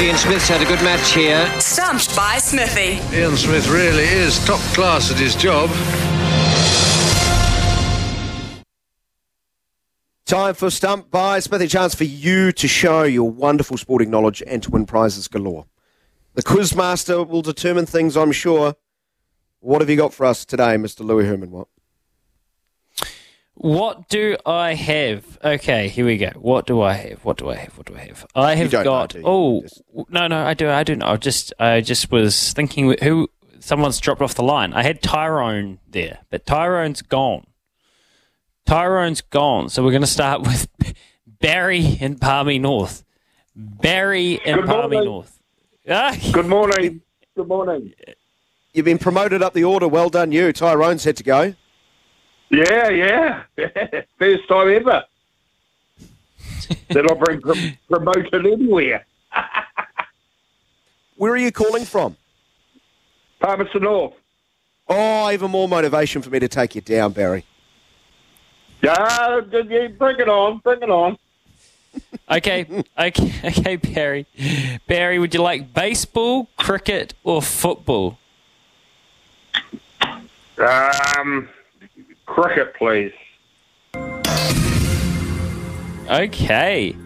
Ian Smith's had a good match here. Stumped by Smithy. Ian Smith really is top class at his job. Time for Stump by Smithy. Chance for you to show your wonderful sporting knowledge and to win prizes galore. The Quizmaster will determine things, I'm sure. What have you got for us today, Mr. Louis Herman? What? What do I have? Okay, here we go. What do I have? What do I have? What do I have? I have don't know, got. do you? oh Just- no, no, I do. I do. Not I just, I just was thinking who someone's dropped off the line. I had Tyrone there, but Tyrone's gone. Tyrone's gone. So we're going to start with Barry in Palmy North. Barry in Good Palmy morning. North. Ah, Good morning. Good morning. You've been promoted up the order. Well done, you. Tyrone's had to go. Yeah, yeah. First time ever that I've been pr- promoted anywhere. Where are you calling from? Palmerston North. Oh, even more motivation for me to take you down, Barry. Yeah, yeah, bring it on, bring it on. Okay, okay, okay, Barry. Barry, would you like baseball, cricket, or football? Um, cricket, please. Okay.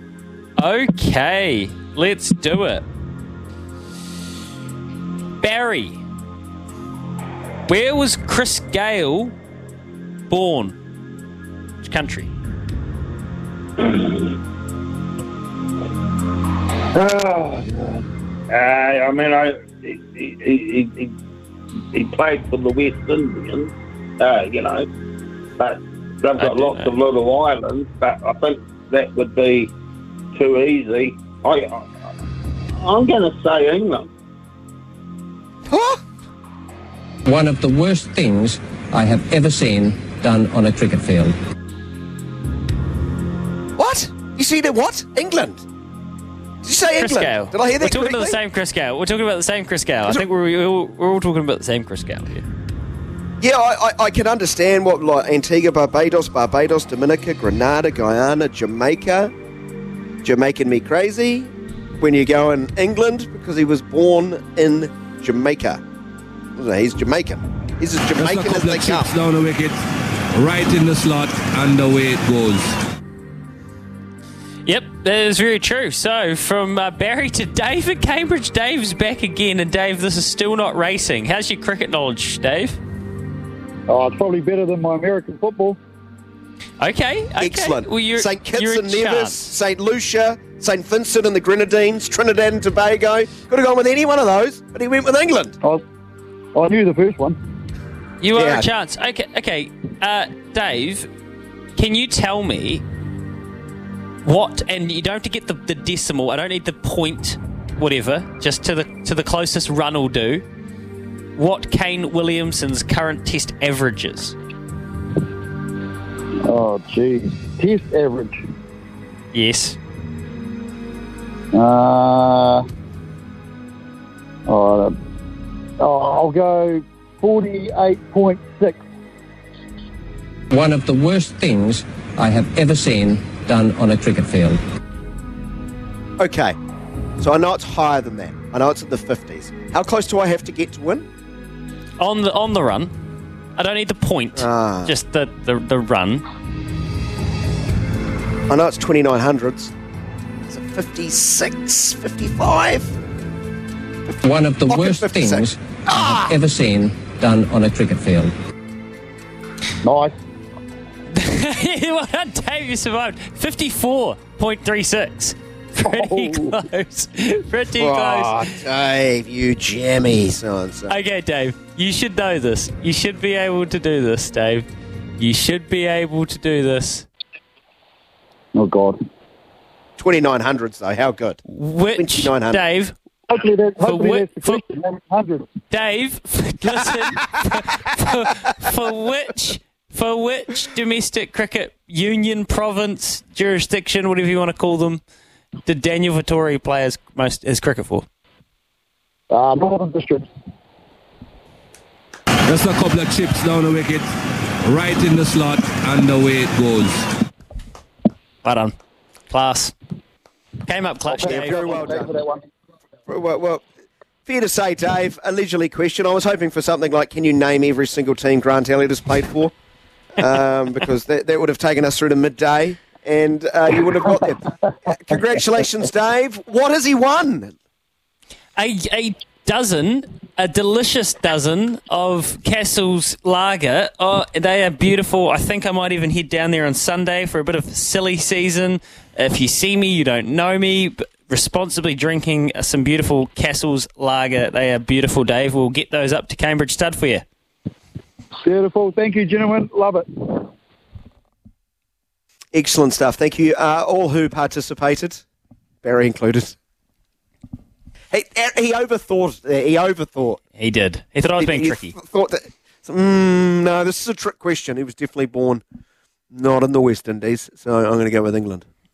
Okay. Let's do it. Barry. Where was Chris Gayle born? Which country? Oh, uh, I mean, I he, he, he, he, he played for the West Indians, uh, you know, but they've got lots know. of little islands. But I think that would be too easy. I, I I'm going to say England. Huh? One of the worst things I have ever seen done on a cricket field. What? You see that? What? England? Did you say Chris England? Gayle. Did I hear that We're talking about the same Chris Gayle. We're talking about the same Chris Gayle. I think we're, we're, all, we're all talking about the same Chris Gayle here. Yeah, I, I, I can understand what like Antigua, Barbados, Barbados, Dominica, Grenada, Guyana, Jamaica, Jamaican me crazy. When you go in England because he was born in Jamaica. No, He's Jamaican. He's as Jamaican as couple they come. down the wicket, right in the slot, and away it goes. Yep, that is very true. So, from uh, Barry to Dave at Cambridge, Dave's back again. And Dave, this is still not racing. How's your cricket knowledge, Dave? Oh, it's probably better than my American football. Okay, okay. Excellent. Well, you're, St. Kitts you're and Nevis. St. Lucia, St. Vincent and the Grenadines, Trinidad and Tobago. Could have gone with any one of those, but he went with England. I, was, I knew the first one. You are Yeah. a chance. Okay, okay. Uh, Dave, can you tell me what? And you don't have to get the, the decimal. I don't need the point, whatever. Just to the to the closest run will do. What Kane Williamson's current Test average is? Oh, geez. Test average. Yes. Uh, oh, oh, I'll go 48.6. One of the worst things I have ever seen done on a cricket field. Okay, so I know it's higher than that. I know it's in the 50s. How close do I have to get to win? On the on the run. I don't need the point. Ah. Just the, the, the run. I know it's 2900s. Is it 56, 55? One of the worst 56. things I have ever seen done on a cricket field. Nice. well done, Dave. You survived. Fifty-four point three six. Pretty Oh. close. Pretty Oh, close. Dave, you jammy so and so. Okay, Dave. You should know this. You should be able to do this, Dave. You should be able to do this. Oh, God. 2900s, though. How good? Which 2900. Dave? Hopefully, that, For hopefully whi- for- 100. Dave, listen. for, for, for which for which domestic cricket union, province, jurisdiction, whatever you want to call them, did Daniel Vettori play his most his cricket for? Uh, Northern District. Just a couple of chips down the wicket, right in the slot, and away it goes. Well done, class. Came up clutch, Yeah, Dave. very well done. for that one. Well, well, fair to say, Dave, a leisurely question. I was hoping for something like, can you name every single team Grant Elliott has played for? Um, because that, that would have taken us through to midday, and uh, you would have got there. Congratulations, Dave. What has he won? a, a dozen, a delicious dozen of Cassels lager. Oh, they are beautiful. I think I might even head down there on Sunday for a bit of silly season. If you see me, you don't know me. But responsibly drinking some beautiful Cassels lager. They are beautiful, Dave. We'll get those up to Cambridge Stud for you. Beautiful. Thank you, gentlemen. Love it. Excellent stuff. Thank you, uh, all who participated, Barry included. He, he overthought. He overthought. He did. He thought I was being He tricky. th- thought that. Mm, no, this is a trick question. He was definitely born not in the West Indies, so I'm going to go with England.